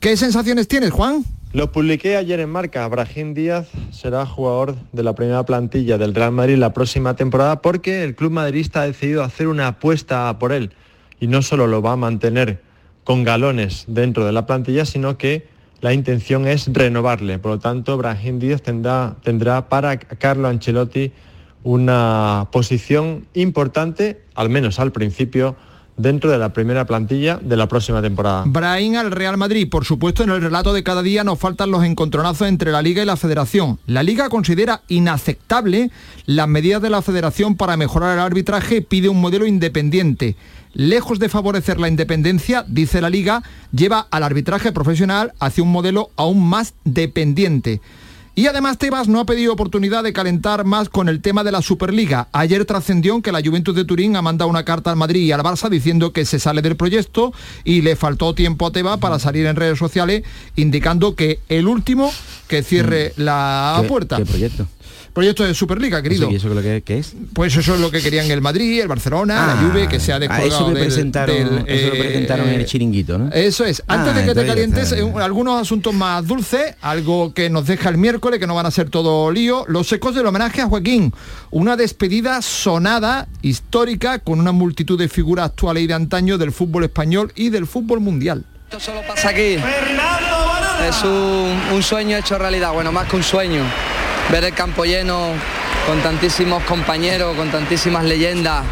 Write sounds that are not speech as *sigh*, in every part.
¿Qué sensaciones tienes, Juan? Lo publiqué ayer en marca. Brahim Díaz será jugador de la primera plantilla del Real Madrid la próxima temporada porque el club madridista ha decidido hacer una apuesta por él. Y no solo lo va a mantener con galones dentro de la plantilla, sino que la intención es renovarle. Por lo tanto, Brahim Díaz tendrá, tendrá para Carlo Ancelotti una posición importante, al menos al principio, dentro de la primera plantilla de la próxima temporada. Brahim al Real Madrid. Por supuesto, en el relato de cada día nos faltan los encontronazos entre la Liga y la Federación. La Liga considera inaceptable las medidas de la Federación para mejorar el arbitraje pide un modelo independiente lejos de favorecer la independencia, dice la Liga, lleva al arbitraje profesional hacia un modelo aún más dependiente. Y además Tebas no ha pedido oportunidad de calentar más con el tema de la Superliga. Ayer trascendió que la Juventus de Turín ha mandado una carta al Madrid y al Barça diciendo que se sale del proyecto y le faltó tiempo a Tebas para salir en redes sociales indicando que el último que cierre mm. la puerta. ¿Qué proyecto? Proyecto de Superliga, querido. ¿Y eso lo que, es? Pues eso es lo que querían el Madrid, el Barcelona, la ah, Juve, que se ha descolgado eso me presentaron, eso lo presentaron en el chiringuito, ¿no? Eso es. Antes de ah, que te calientes, eh, algunos asuntos más dulces, algo que nos deja el miércoles, que no van a ser todo lío, los secos del homenaje a Joaquín. Una despedida sonada, histórica, con una multitud de figuras actuales y de antaño del fútbol español y del fútbol mundial. Esto solo pasa aquí. Es un, un sueño hecho realidad, bueno, más que un sueño ver el campo lleno con tantísimos compañeros, con tantísimas leyendas,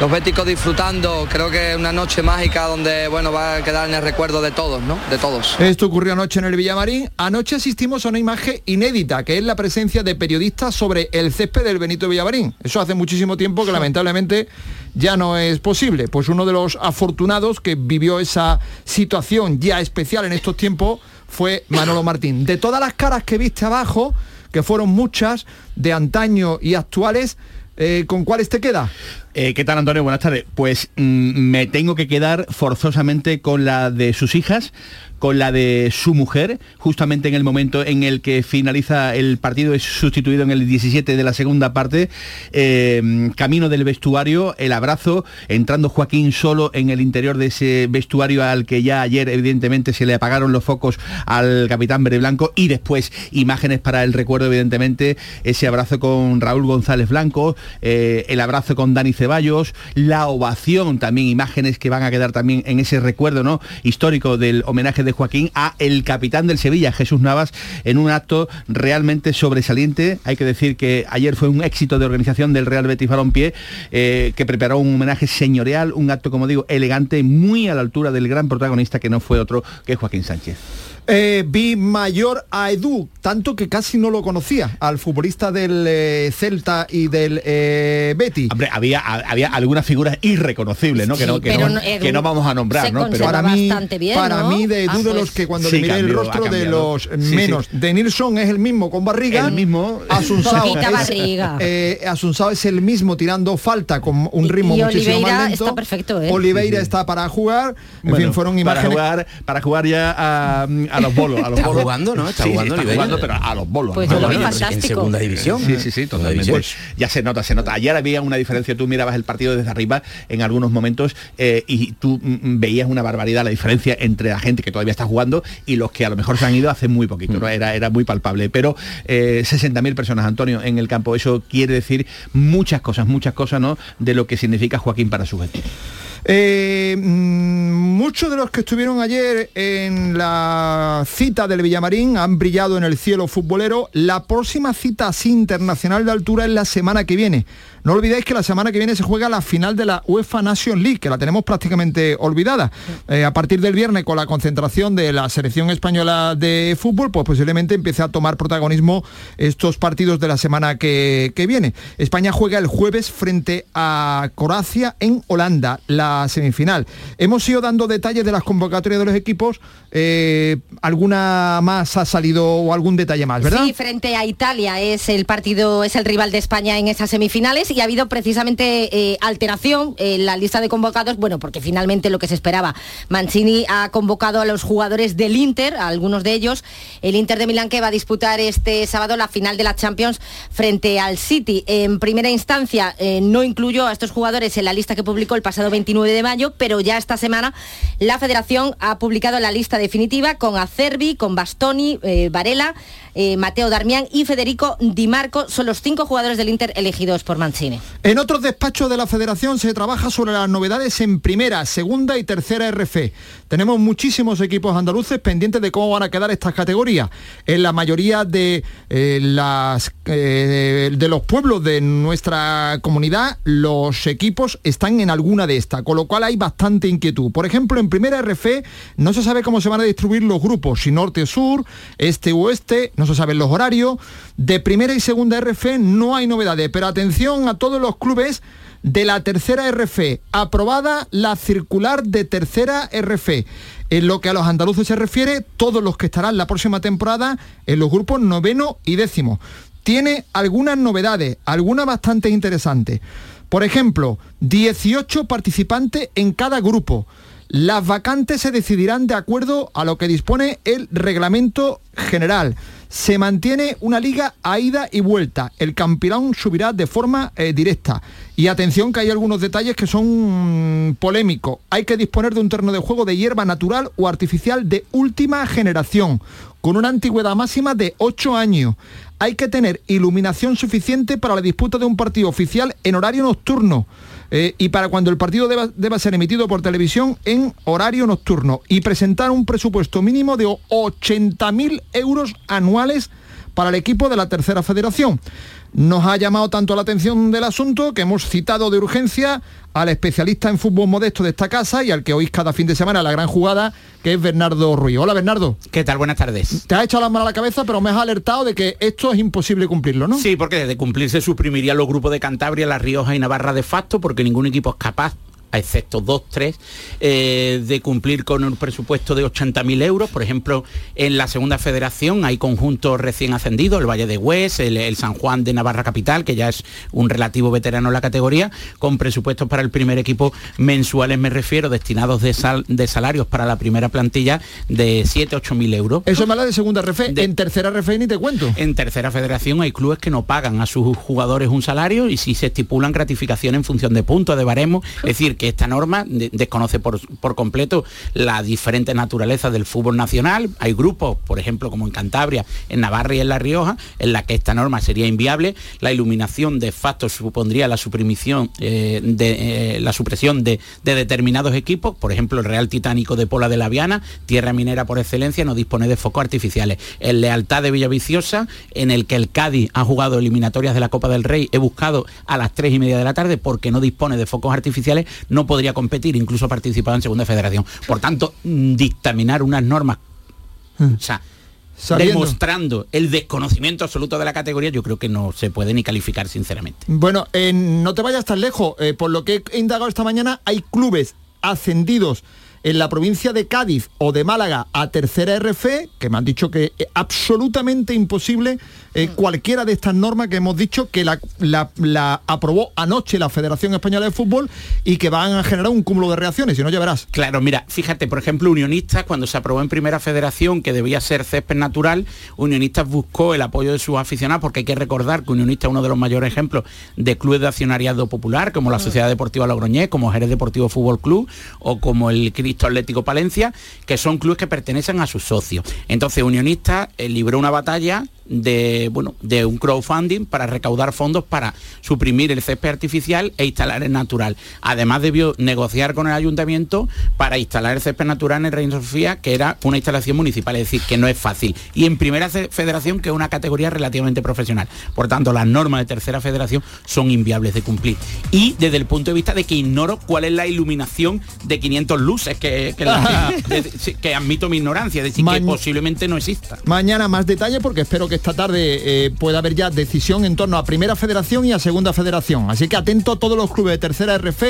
los béticos disfrutando, creo que es una noche mágica donde bueno va a quedar en el recuerdo de todos, ¿no? De todos. Esto ocurrió anoche en el Villamarín. Anoche asistimos a una imagen inédita, que es la presencia de periodistas sobre el césped del Benito Villamarín. Eso hace muchísimo tiempo que lamentablemente ya no es posible. Pues uno de los afortunados que vivió esa situación ya especial en estos tiempos fue Manolo Martín. De todas las caras que viste abajo, que fueron muchas, de antaño y actuales, eh, ¿con cuáles te queda? Eh, ¿Qué tal, Antonio? Buenas tardes. Pues mm, me tengo que quedar forzosamente con la de sus hijas, con la de su mujer, justamente en el momento en el que finaliza el partido, es sustituido en el 17 de la segunda parte, eh, camino del vestuario, el abrazo, entrando Joaquín solo en el interior de ese vestuario al que ya ayer evidentemente se le apagaron los focos al capitán Verde Blanco y después imágenes para el recuerdo evidentemente, ese abrazo con Raúl González Blanco, eh, el abrazo con Dani Ceballos, la ovación, también imágenes que van a quedar también en ese recuerdo ¿no? histórico del homenaje de Joaquín a el capitán del Sevilla, Jesús Navas, en un acto realmente sobresaliente. Hay que decir que ayer fue un éxito de organización del Real Betis Balompié, eh, que preparó un homenaje señorial, un acto, como digo, elegante, muy a la altura del gran protagonista que no fue otro que Joaquín Sánchez. Eh, vi mayor a Edu, tanto que casi no lo conocía, al futbolista del eh, Celta y del eh, Betty. Hombre, había, había algunas figuras irreconocibles, ¿no? que, no, que, no, vamos a nombrar, ¿no? Pero para mí, para mí de Edu de los pues que cuando le miré el rostro de los menos. De Nilsson es el mismo con barriga. El mismo. Asunsao es, Asunsao es el mismo tirando falta con un ritmo muchísimo Oliveira más lento. Está perfecto, Oliveira está para jugar. En fin, fueron imágenes. Para jugar, para jugar ya a a los bolos. A los está jugando, ¿no? Está jugando, está jugando pero a los bolos. Pues lo fantástico. En segunda división. Sí, sí, sí, totalmente. Pues ya se nota, se nota. Ayer había una diferencia, tú mirabas el partido desde arriba en algunos momentos eh, y tú mm, mm, veías una barbaridad la diferencia entre la gente que todavía está jugando y los que a lo mejor se han ido hace muy poquito, ¿no? Mm. Era, era muy palpable. Pero eh, 60.000 personas, Antonio, en el campo, eso quiere decir muchas cosas, muchas cosas, ¿no? De lo que significa Joaquín para su gente. Eh, mm, muchos de los que estuvieron ayer en la cita del Villamarín han brillado en el cielo futbolero. La próxima cita así internacional de altura es la semana que viene. No olvidéis que la semana que viene se juega la final de la UEFA Nation League, que la tenemos prácticamente olvidada. Eh, a partir del viernes, con la concentración de la selección española de fútbol, pues posiblemente empiece a tomar protagonismo estos partidos de la semana que, viene. España juega el jueves frente a Croacia en Holanda, la semifinal. Hemos ido dando detalles de las convocatorias de los equipos. Eh, ¿Alguna más ha salido o algún detalle más, verdad? Sí, frente a Italia es el partido, es el rival de España en esas semifinales y ha habido precisamente eh, alteración en la lista de convocados, bueno, porque finalmente lo que se esperaba, Mancini ha convocado a los jugadores del Inter, a algunos de ellos, el Inter de Milán que va a disputar este sábado la final de la Champions frente al City. En primera instancia eh, no incluyó a estos jugadores en la lista que publicó el pasado 29 9 de mayo, pero ya esta semana la federación ha publicado la lista definitiva con Acerbi, con Bastoni, eh, Varela, Mateo Darmián y Federico Di Marco. Son los cinco jugadores del Inter elegidos por Mancini. En otros despachos de la federación se trabaja sobre las novedades en primera, segunda y tercera RF. Tenemos muchísimos equipos andaluces pendientes de cómo van a quedar estas categorías. En la mayoría de, eh, las, eh, de los pueblos de nuestra comunidad, los equipos están en alguna de estas, con lo cual hay bastante inquietud. Por ejemplo, en primera RF no se sabe cómo se van a distribuir los grupos, si norte-sur, este-oeste, no se saben los horarios. De primera y segunda RF no hay novedades, pero atención a todos los clubes de la tercera RF, aprobada la circular de tercera RF. En lo que a los andaluces se refiere, todos los que estarán la próxima temporada en los grupos noveno y décimo. Tiene algunas novedades, algunas bastante interesantes. Por ejemplo, 18 participantes en cada grupo. Las vacantes se decidirán de acuerdo a lo que dispone el reglamento general. Se mantiene una liga a ida y vuelta. El campeón subirá de forma eh, directa. Y atención que hay algunos detalles que son polémicos. Hay que disponer de un terreno de juego de hierba natural o artificial de última generación, con una antigüedad máxima de 8 años. Hay que tener iluminación suficiente para la disputa de un partido oficial en horario nocturno. Eh, y para cuando el partido deba, deba, ser emitido por televisión en horario nocturno y presentar un presupuesto mínimo de 80.000 euros anuales para el equipo de la tercera federación. Nos ha llamado tanto la atención del asunto que hemos citado de urgencia al especialista en fútbol modesto de esta casa y al que oís cada fin de semana la gran jugada, que es Bernardo Ruiz. Hola Bernardo. ¿Qué tal? Buenas tardes. Te ha echado la mano a la cabeza, pero me has alertado de que esto es imposible cumplirlo, ¿no? Sí, porque de cumplirse suprimiría los grupos de Cantabria, La Rioja y Navarra de facto, porque ningún equipo es capaz excepto dos, tres, eh, de cumplir con un presupuesto de 80.000 euros. Por ejemplo, en la segunda federación hay conjuntos recién ascendidos, el Valle de Hues, el, el, San Juan de Navarra Capital, que ya es un relativo veterano en la categoría, con presupuestos para el primer equipo mensuales, me refiero, destinados de, sal, de salarios para la primera plantilla de 7, 8.000 euros. Eso es mala de segunda RF. De, en tercera RF ni te cuento. En tercera federación hay clubes que no pagan a sus jugadores un salario y si se estipulan gratificación en función de puntos, de baremo, es decir, que esta norma de, desconoce por, por, completo la diferente naturaleza del fútbol nacional. Hay grupos, por ejemplo, como en Cantabria, en Navarra y en La Rioja, en la que esta norma sería inviable. La iluminación de facto supondría la suprimición eh, de eh, la supresión de, de, determinados equipos, por ejemplo, el Real Titánico de Pola de la Viana, tierra minera por excelencia, no dispone de focos artificiales. El Lealtad de Villaviciosa, en el que el Cádiz ha jugado eliminatorias de la Copa del Rey, he buscado a las tres y media de la tarde porque no dispone de focos artificiales, no podría competir, incluso participar en segunda federación. Por tanto, dictaminar unas normas, Hmm. o sea, Sabiendo. demostrando el desconocimiento absoluto de la categoría, yo creo que no se puede ni calificar sinceramente. Bueno, eh, no te vayas tan lejos. Eh, por lo que he indagado esta mañana, hay clubes ascendidos en la provincia de Cádiz o de Málaga a tercera RF, que me han dicho que es absolutamente imposible eh, cualquiera de estas normas que hemos dicho que la, la, la, aprobó anoche la Federación Española de Fútbol y que van a generar un cúmulo de reacciones, si no ya verás. Claro, mira, fíjate, por ejemplo, Unionistas, cuando se aprobó en primera federación que debía ser césped natural, Unionistas buscó el apoyo de sus aficionados, porque hay que recordar que Unionistas es uno de los mayores ejemplos de clubes de accionariado popular, como la Sociedad Deportiva Logroñés, como Jerez Deportivo Fútbol Club o como el Cristo Atlético Palencia, que son clubes que pertenecen a sus socios. Entonces, Unionistas eh, libró una batalla de, bueno, de un crowdfunding para recaudar fondos para suprimir el césped artificial e instalar el natural. Además debió negociar con el ayuntamiento para instalar el césped natural en Reina Sofía, que era una instalación municipal, es decir, que no es fácil. Y en primera federación, que es una categoría relativamente profesional. Por tanto, las normas de tercera federación son inviables de cumplir. Y desde el punto de vista de que ignoro cuál es la iluminación de 500 luces, que, que, la, *laughs* que, que admito mi ignorancia, es decir, Ma que posiblemente no exista. Mañana más detalle porque espero que esta tarde eh, pueda haber ya decisión en torno a Primera Federación y a Segunda Federación. Así que atento a todos los clubes de Tercera RF,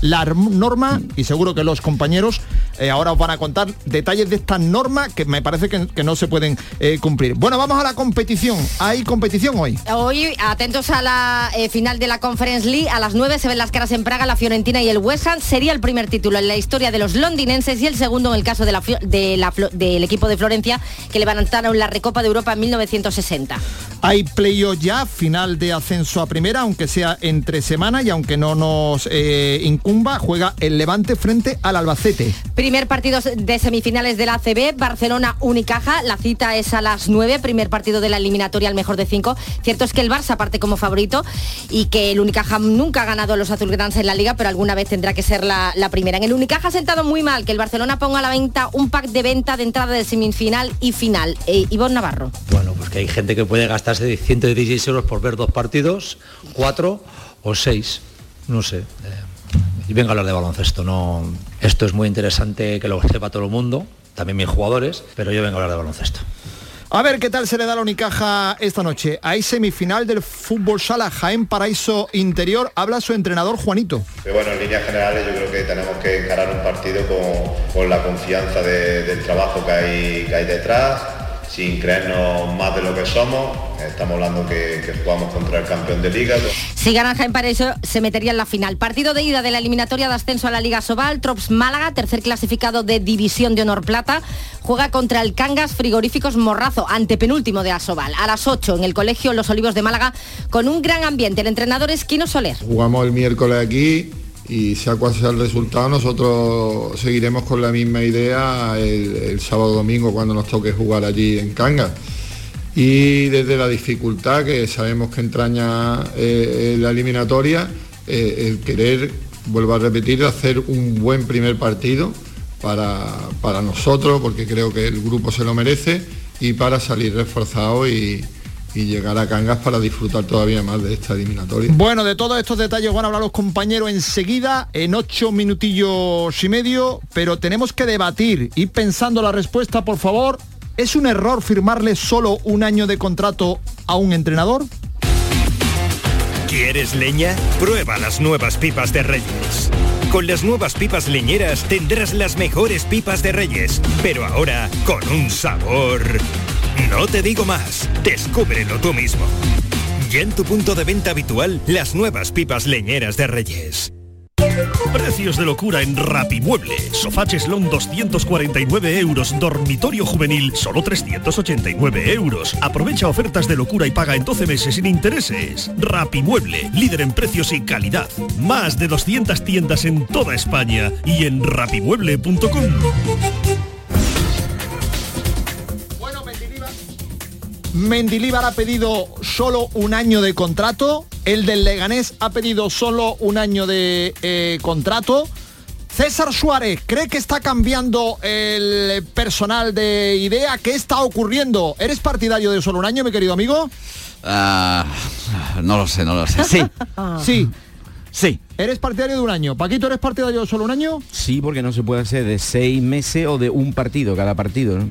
la norma y seguro que los compañeros eh, ahora os van a contar detalles de estas normas que me parece que, no se pueden eh, cumplir. Bueno, vamos a la competición. ¿Hay competición hoy? Hoy, atentos a la final de la Conference League, a las 9 se ven las caras en Praga, la Fiorentina y el West Ham. Sería el primer título en la historia de los londinenses y el segundo en el caso de la, de la, del equipo de Florencia, que levantaron la Recopa de Europa en 1960 1,60. Hay playoff ya, final de ascenso a primera, aunque sea entre semana y aunque no nos eh, incumba, juega el Levante frente al Albacete. Primer partido de semifinales de la ACB, Barcelona Unicaja, la cita es a las 9, primer partido de la eliminatoria al mejor de 5. Cierto es que el Barça parte como favorito y que el Unicaja nunca ha ganado a los azulgranas en la liga, pero alguna vez tendrá que ser la, la primera. En el Unicaja ha sentado muy mal que el Barcelona ponga a la venta un pack de venta de entrada de semifinal y final. Eh, Ivonne Navarro. Bueno, pues que hay gente que puede gastarse de 116 euros por ver dos partidos, cuatro o seis, no sé. Eh, y vengo a hablar de baloncesto, no. Esto es muy interesante que lo sepa todo el mundo, también mis jugadores, pero yo vengo a hablar de baloncesto. A ver qué tal se le da la Unicaja esta noche. Hay semifinal del fútbol sala Jaén Paraíso Interior. Habla su entrenador Juanito. Pero bueno, en líneas generales yo creo que tenemos que encarar un partido con, con la confianza de- del trabajo que hay, que hay detrás, sin creernos más de lo que somos. Estamos hablando que, que jugamos contra el campeón de liga. Si gana Jaén Paraíso se metería en la final. Partido de ida de la eliminatoria de ascenso a la Liga Sobal, Trops Málaga, tercer clasificado de División de Honor Plata, juega contra el Cangas Frigoríficos Morrazo, antepenúltimo de Asobal. A las 8 en el Colegio Los Olivos de Málaga, con un gran ambiente. El entrenador es Quino Soler. Jugamos el miércoles aquí y sea cual sea el resultado, nosotros seguiremos con la misma idea el, el sábado domingo cuando nos toque jugar allí en Cangas. Y desde la dificultad que sabemos que entraña eh, la eliminatoria, eh, el querer, vuelvo a repetir, hacer un buen primer partido para, para nosotros, porque creo que el grupo se lo merece, y para salir reforzado y, y llegar a Cangas para disfrutar todavía más de esta eliminatoria. Bueno, de todos estos detalles van a hablar los compañeros enseguida, en ocho minutillos y medio, pero tenemos que debatir. Ir pensando la respuesta, por favor. ¿Es un error firmarle solo un año de contrato a un entrenador? ¿Quieres leña? Prueba las nuevas pipas de Reyes. Con las nuevas pipas leñeras tendrás las mejores pipas de Reyes, pero ahora con un sabor. No te digo más, descúbrelo tú mismo. Ya en tu punto de venta habitual, las nuevas pipas leñeras de Reyes. Precios de locura en Rapimueble. Sofá Cheslón 249 euros. Dormitorio juvenil solo 389 euros. Aprovecha ofertas de locura y paga en 12 meses sin intereses. Rapimueble, líder en precios y calidad. Más de 200 tiendas en toda España y en rapimueble.com. Mendilíbar ha pedido solo un año de contrato, el del Leganés ha pedido solo un año de eh, contrato. César Suárez, ¿cree que está cambiando el personal de idea? ¿Qué está ocurriendo? ¿Eres partidario de solo un año, mi querido amigo? Ah, no lo sé, no lo sé. Sí. *laughs* Sí. Sí. ¿Eres partidario de un año? Paquito, ¿eres partidario de solo un año? Sí, porque no se puede hacer de seis meses o de un partido, cada partido, ¿no?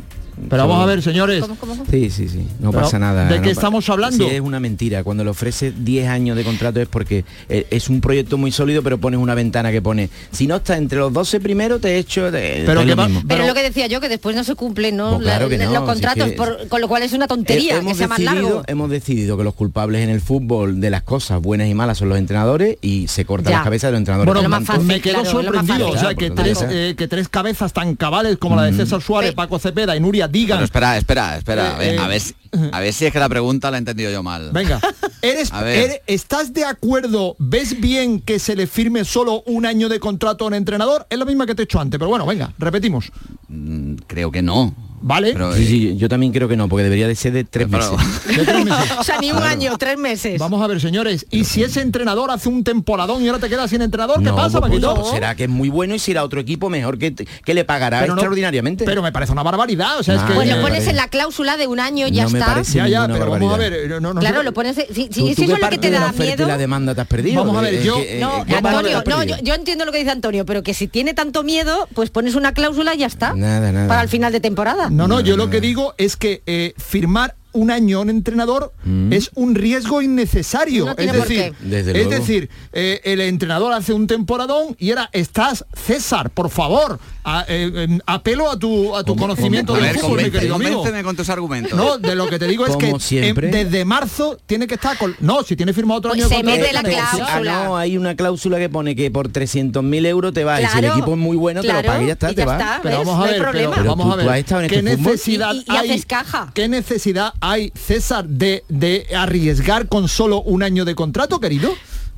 Pero vamos a ver, señores. Sí, sí, sí, no Pero, pasa nada. ¿de no qué pa- estamos hablando? Sí, es una mentira. Cuando le ofrece 10 años de contrato es porque eh, es un proyecto muy sólido, pero pones una ventana que pone, si no está entre los 12 primeros, te echo de... Pero es que lo va- mismo. Pero, lo que decía yo, que después no se cumplen ¿no? Pues claro La- que no, los si contratos, es que- por- con lo cual es una tontería Eh, que hemos sea más decidido, largo. hemos decidido que los culpables en el fútbol de las cosas buenas y malas son los entrenadores y se cortan Ya. las cabezas de los entrenadores. Bueno, tanto- me quedo sorprendido. O sea, que tres, eh, que tres cabezas tan cabales como la de César Suárez, Paco Cepeda y Nuria digan... Pero espera, espera, espera. a, ver, Eh, a, ver, si- a ver si es que la pregunta la he entendido yo mal. Venga, *laughs* ¿eres, A ver. eres- ¿estás de acuerdo? ¿Ves bien que se le firme solo un año de contrato a un entrenador? Es la misma que te he hecho antes, pero bueno, venga, repetimos. Mm, Creo que no. ¿Vale? Pero, Sí, eh, sí, yo también creo que no, porque debería de ser de tres pero- meses. *laughs* De tres meses. o sea, ni un año, tres meses. Vamos a ver, señores, y si ese entrenador hace un temporadón y ahora te quedas sin entrenador, ¿qué No, pasa, pues, Paquito? pues, será que es muy bueno y si irá a otro equipo mejor que, que le pagará Pero no- extraordinariamente. Pero me parece una barbaridad, o sea, es Ah, que... Pues lo pones en la cláusula de un año, ya no me está. parece Ya, ya, ninguna pero vamos a barbaridad. ver, no, no Claro, lo pones... Si, si- ¿Tú- si tú eso qué es lo que te da y miedo... la demanda te has perdido? Vamos a ver, Es yo- eh, No, ¿qué parte Antonio, no, yo, yo entiendo lo que dice Antonio, pero que si tiene tanto miedo, pues pones una cláusula y ya está. Nada, nada. Para el final de temporada. No, no, yo lo que digo es que eh, firmar un año un entrenador es un riesgo innecesario. No es decir. Desde es decir eh, el entrenador hace un temporadón y ahora estás César, por favor, a- eh, eh, apelo a tu a tu Como- conocimiento a del ver, fútbol, mi querido amigo. con tus argumentos. No, de lo que te digo es que Como siempre. em, desde marzo tiene que estar con. No, si tiene firmado otro Pues año se mete la que Ah, cláusula. no, hay una cláusula que pone que por 300.000 euros te vas y si el Claro, equipo es muy bueno te claro, lo paga y ya está, y te ya vas. está. Pero vamos a hay ver, pero, problema. Pero vamos tú- a ver. en ¿Qué este necesidad y- y hay? haces caja. ¿Qué necesidad hay, César, de, de arriesgar con solo un año de contrato, querido?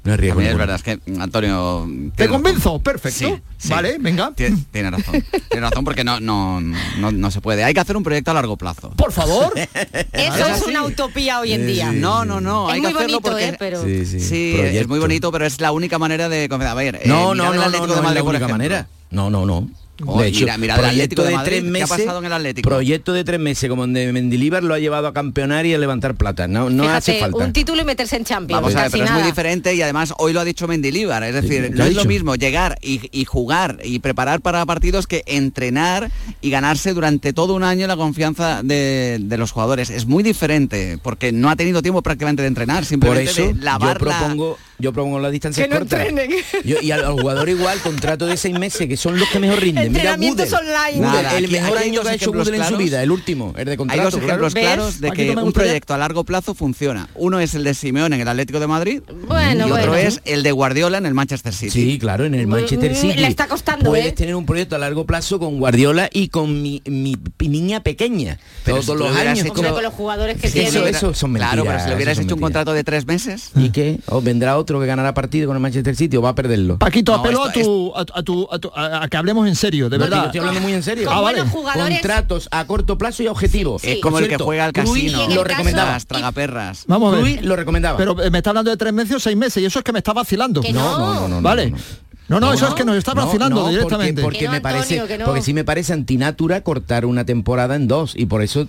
No arriesgo También es verdad, es que Antonio... ¿Te convenzo? razón. Perfecto. Sí, sí. Vale, venga. Tiene, tiene razón. Tiene razón porque no, no, no, no se puede. Hay que hacer un proyecto a largo plazo. Por favor. *laughs* Eso es una utopía hoy en día. No, no, no. Es hay muy que hacerlo bonito, porque... ¿eh? Pero... Sí, sí. Sí, es muy bonito, pero es la única manera de... A ver, eh, No, mirad no, no, no, no, de es Madrid, la por única ejemplo. manera. No, no, no. Oh, mira, mira el Atlético de Madrid, tres ¿qué ha meses, pasado en el Atlético? Proyecto de tres meses como de Mendilibar lo ha llevado a campeonar y a levantar plata. No, no hace falta. un título y meterse en Champions. Vamos a ver, pero es muy nada. diferente y además hoy lo ha dicho Mendilibar, es decir, ¿qué no es lo mismo llegar y, y jugar y preparar para partidos que entrenar y ganarse durante todo un año la confianza de, de los jugadores. Es muy diferente porque no ha tenido tiempo prácticamente de entrenar, Por simplemente eso de yo lavar la- propongo, yo propongo las distancias Que no cortas. entrenen. Yo- y al, al jugador igual, contrato de seis meses, que son los que mejor rinden. Mira, Entrenamientos online. Nada, el aquí- mejor aquí hay año que ha hecho Gudel en su vida, el último, el de Hay contrato. dos ejemplos ¿Ves? claros de que un proyecto a largo plazo funciona. Uno es el de Simeone en el Atlético de Madrid Bueno, y otro bueno. es el de Guardiola en el Manchester City. Sí, claro, en el Manchester Mm, City. le está costando, Puedes ¿eh? tener un proyecto a largo plazo con Guardiola y con mi, mi niña pequeña. Pero Todos los años. hecho- Hombre, con los jugadores que Sí, tiene. eso, eso son mentiras. Claro, pero si le hubieras hecho un contrato de tres meses, ¿Y qué? ¿O vendrá otro que ganará partido con el Manchester City o va a perderlo? Paquito, No, apelo esto- a, tu, a, tu- a tu- a tu- a- a que hablemos en serio, de No, tío, verdad. estoy hablando muy en serio. Con Ah, vale. buenos jugadores. Contratos a corto plazo y objetivos. Sí, es como el que juega al casino. lo caso- recomendaba. las tragaperras. Vamos a ver. Cruyff lo recomendaba. Pero eh, me está hablando de tres meses o seis meses y eso es que me está vacilando. Que no. no, no, no, Vale. No, no. Eso es que nos está vacilando no, directamente. Porque, no, me Antonio, parece, porque sí me parece antinatura cortar una temporada en dos y por eso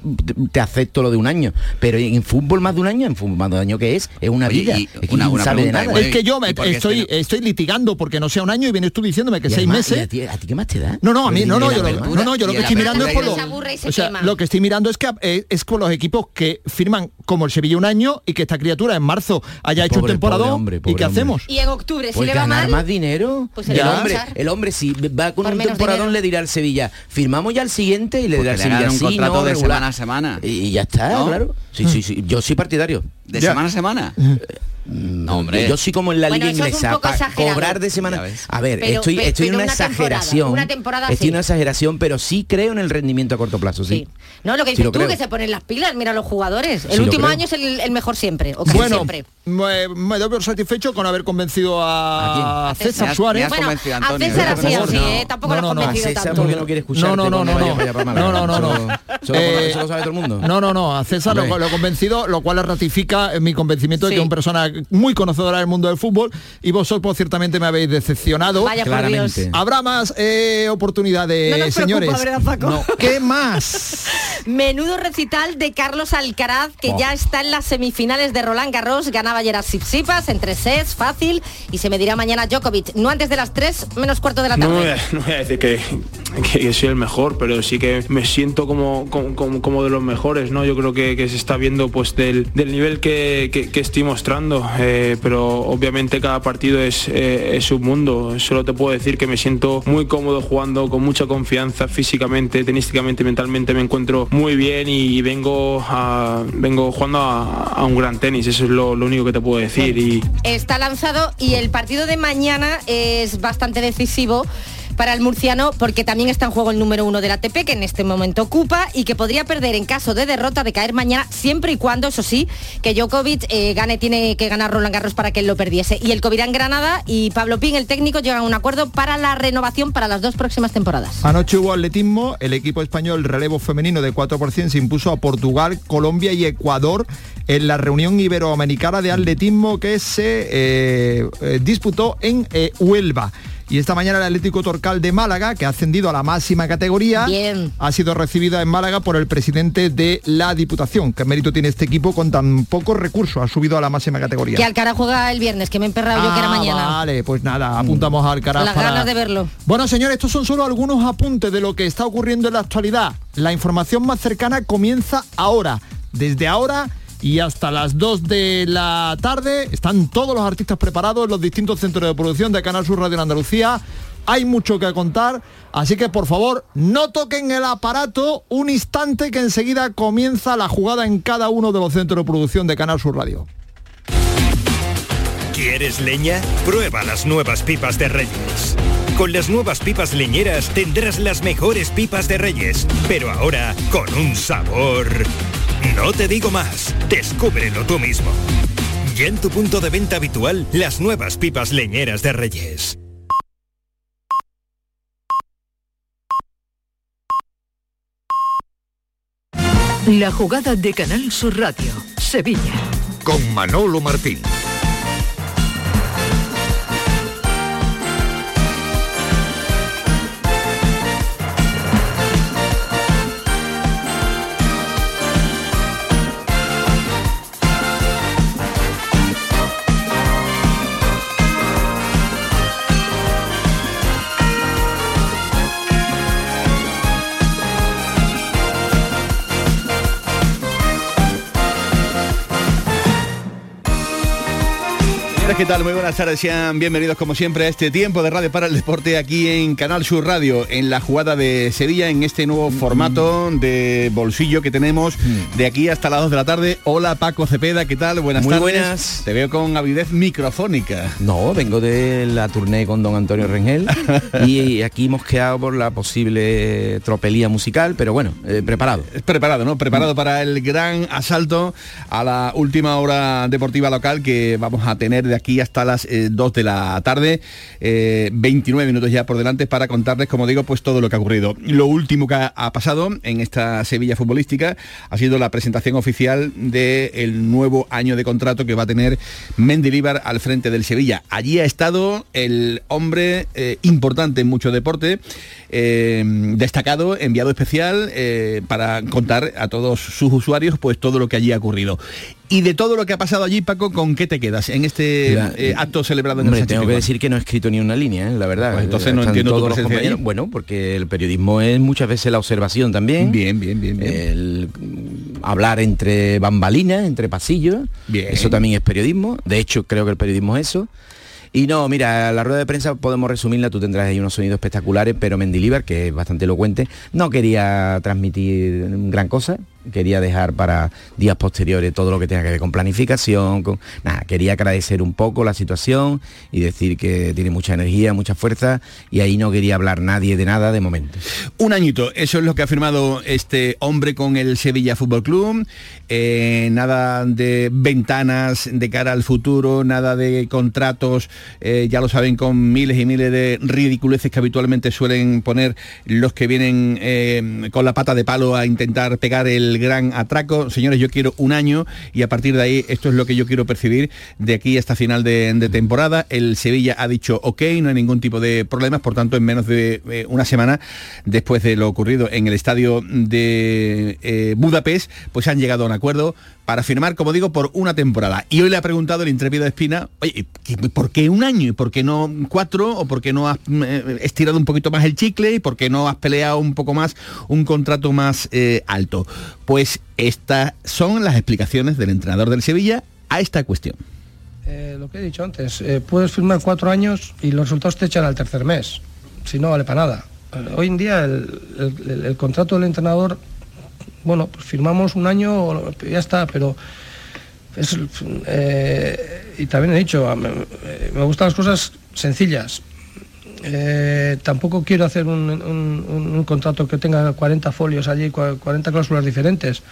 te, acepto lo de un año. Pero en fútbol más de un año, en fútbol más de un año que es, es una Oye, vida. y Es que una- no una sabe de pregunta, nada. igual- Es que yo me- ¿Y por qué estoy, este estoy litigando porque no sea un año y vienes tú diciéndome que Y seis además, meses. ¿y a, ti, a ti qué más te da? No, no, a mí, no, no, yo no, no, yo lo que estoy mirando es por lo, o sea, lo que estoy mirando es que eh, es con los equipos que firman como el Sevilla un año y que esta criatura en marzo haya hecho un temporadón y qué hacemos. Y en octubre, si Pues le va ganar mal, más dinero. Pues el, hombre, el hombre si va con Por un temporadón dinero. le dirá al Sevilla, firmamos ya el siguiente y le dirá al Sevilla un sí, contrato no, de regular". semana a semana. Y, y ya está, ¿No? claro. Sí, sí, sí. Yo soy partidario. ¿De Ya. semana a semana? No, hombre. Yo soy como en la Bueno, liga un inglesa, poco pa- exagerado. cobrar de semana. A ver, Pero- estoy, pe- estoy en una una temporada, exageración. una temporada estoy sí. en una exageración, pero sí creo en el rendimiento a corto plazo, sí. Sí. No, lo que Sí dices lo tú, creo. que se ponen las pilas, mira los jugadores. El Sí último año es el, el mejor siempre, o casi Bueno, siempre. me, me doy por satisfecho con haber convencido a, ¿A César quién? Me has- me Suárez. has Bueno, convencido, a Antonio. César así, favor, así, no. ¿eh? Tampoco No, lo has no, no, A convencido César tanto. no quiere escuchar. No, no, no, no, no. No, no, no, no. Eso, lo sabe todo el mundo. No, no, no, a César lo, he convencido, lo cual ratifica mi convencimiento de Sí. que una persona muy conocedora del mundo del fútbol y vosotros ciertamente me habéis decepcionado. Vaya por Dios. Claramente. Habrá más eh, oportunidades, No nos preocupa, señores. ¿verdad, Paco? No. *laughs* ¿Qué más? *laughs* Menudo recital de Carlos Alcaraz, que Oh. ya está en las semifinales de Roland Garros. Ganaba ayer a Sipsipas en tres sets, fácil. Y se medirá mañana Djokovic. No antes de las 3 menos cuarto de la No tarde. voy, a, no voy a decir que, que- que soy el mejor, pero sí que me siento como, como, como- como de los mejores, ¿no? Yo creo que, que se está viendo pues del, del nivel que, que- que estoy mostrando, eh, pero obviamente cada partido es, eh, es un mundo. Solo te puedo decir que me siento muy cómodo jugando, con mucha confianza físicamente, tenísticamente, mentalmente me encuentro muy bien y vengo, a, vengo jugando a, un gran tenis, eso es lo, lo único que te puedo decir. Y, Está lanzado y el partido de mañana es bastante decisivo para el murciano porque también está en juego el número uno del ATP que en este momento ocupa y que podría perder en caso de derrota de caer mañana siempre y cuando eso sí que Djokovic eh, gane tiene que ganar Roland Garros para que él lo perdiese y el Covirán Granada y Pablo Pin el técnico llegan a un acuerdo para la renovación para las dos próximas temporadas Anoche hubo atletismo, el equipo español relevo femenino de 4% se impuso a Portugal, Colombia y Ecuador en la reunión iberoamericana de atletismo que se eh, eh, disputó en Huelva. Y esta mañana el Atlético Torcal de Málaga, que ha ascendido a la máxima categoría, Bien. ha sido recibida en Málaga por el presidente de la Diputación. ¿Qué mérito tiene este equipo con tan pocos recursos? Ha subido a la máxima categoría. que Alcaraz juega el viernes que me he emperrado yo que era Ah, mañana Vale, pues nada, apuntamos a Alcaraz. las para- ganas de verlo bueno, señores, estos son solo algunos apuntes de lo que está ocurriendo en la actualidad. La información más cercana comienza ahora. Desde ahora y hasta las 2 de la tarde están todos los artistas preparados en los distintos centros de producción de Canal Sur Radio en Andalucía. Hay mucho que contar, así que por favor no toquen el aparato un instante que enseguida comienza la jugada en cada uno de los centros de producción de Canal Sur Radio. ¿Quieres leña? Prueba las nuevas pipas de Reyes. Con las nuevas pipas leñeras tendrás las mejores pipas de Reyes, pero ahora con un sabor No te digo más, descúbrelo tú mismo. Ya en tu punto de venta habitual, las nuevas pipas leñeras de Reyes. La jugada de Canal Sur Radio, Sevilla. Con Manolo Martín. ¿Qué tal? Muy buenas tardes, sean bienvenidos como siempre a este tiempo de Radio para el Deporte aquí en Canal Sur Radio, en la jugada de Sevilla, en este nuevo formato de bolsillo que tenemos de aquí hasta las 2 de la tarde. Hola Paco Cepeda, ¿qué tal? Buenas Muy tardes. buenas. Te veo con avidez microfónica. No, vengo de la tournée con don Antonio Rengel *laughs* y aquí hemos quedado por la posible tropelía musical, pero bueno, eh, preparado. Es preparado, ¿no? Preparado para el gran asalto a la última hora deportiva local que vamos a tener de aquí hasta las 2 de la tarde. Eh, 29 minutos ya por delante para contarles, como digo, pues todo lo que ha ocurrido. Lo último que ha, pasado en esta Sevilla futbolística ha sido la presentación oficial del nuevo año de contrato que va a tener Mendilibar al frente del Sevilla. Allí ha estado el hombre eh, importante en mucho deporte, eh, destacado, enviado especial eh, para contar a todos sus usuarios pues todo lo que allí ha ocurrido. Y de todo lo que ha pasado allí, Paco, ¿con qué te quedas en este Mira, eh, acto celebrado en Hombre, el Sánchez tengo que decir que no he escrito ni una línea, ¿eh? la verdad. Pues entonces no Están entiendo tu todos los compañeros- allí. Bueno, porque el periodismo es muchas veces la observación también. Bien, bien, bien. bien. El hablar entre bambalinas, entre pasillos. Bien. Eso también es periodismo. De hecho, creo que el periodismo es eso. Y no, mira, la rueda de prensa podemos resumirla, tú tendrás ahí unos sonidos espectaculares, pero Mendilibar, que es bastante elocuente, no quería transmitir gran cosa, quería dejar para días posteriores todo lo que tenga que ver con planificación, con nada, quería agradecer un poco la situación y decir que tiene mucha energía, mucha fuerza, y ahí no quería hablar nadie de nada de momento. Un añito, eso es lo que ha firmado este hombre con el Sevilla Fútbol Club. Eh, nada de ventanas de cara al futuro, nada de contratos, eh, ya lo saben, con miles y miles de ridiculeces que habitualmente suelen poner los que vienen eh, con la pata de palo a intentar pegar el gran atraco. Señores, yo quiero un año y a partir de ahí esto es lo que yo quiero percibir de aquí hasta final de, temporada. El Sevilla ha dicho ok, no hay ningún tipo de problemas, por tanto en menos de eh, una semana después de lo ocurrido en el estadio de eh, Budapest, pues han llegado a un acuerdo para firmar, como digo, por una temporada. Y hoy le ha preguntado el intrépido Espina, oye, ¿qué- ¿por qué un año? ¿Y por qué no cuatro? ¿O por qué no has eh, estirado un poquito más el chicle? ¿Y por qué no has peleado un poco más un contrato más alto? Pues estas son las explicaciones del entrenador del Sevilla a esta cuestión. Eh, lo que he dicho antes, eh, puedes firmar cuatro años y los resultados te echan al tercer mes, si no vale para nada. Eh, Hoy en día el, contrato del entrenador, bueno, pues firmamos un año, ya está, pero es, y también he dicho, me gustan las cosas sencillas. Eh, tampoco quiero hacer un, contrato que tenga 40 folios allí, cua- 40 cláusulas diferentes.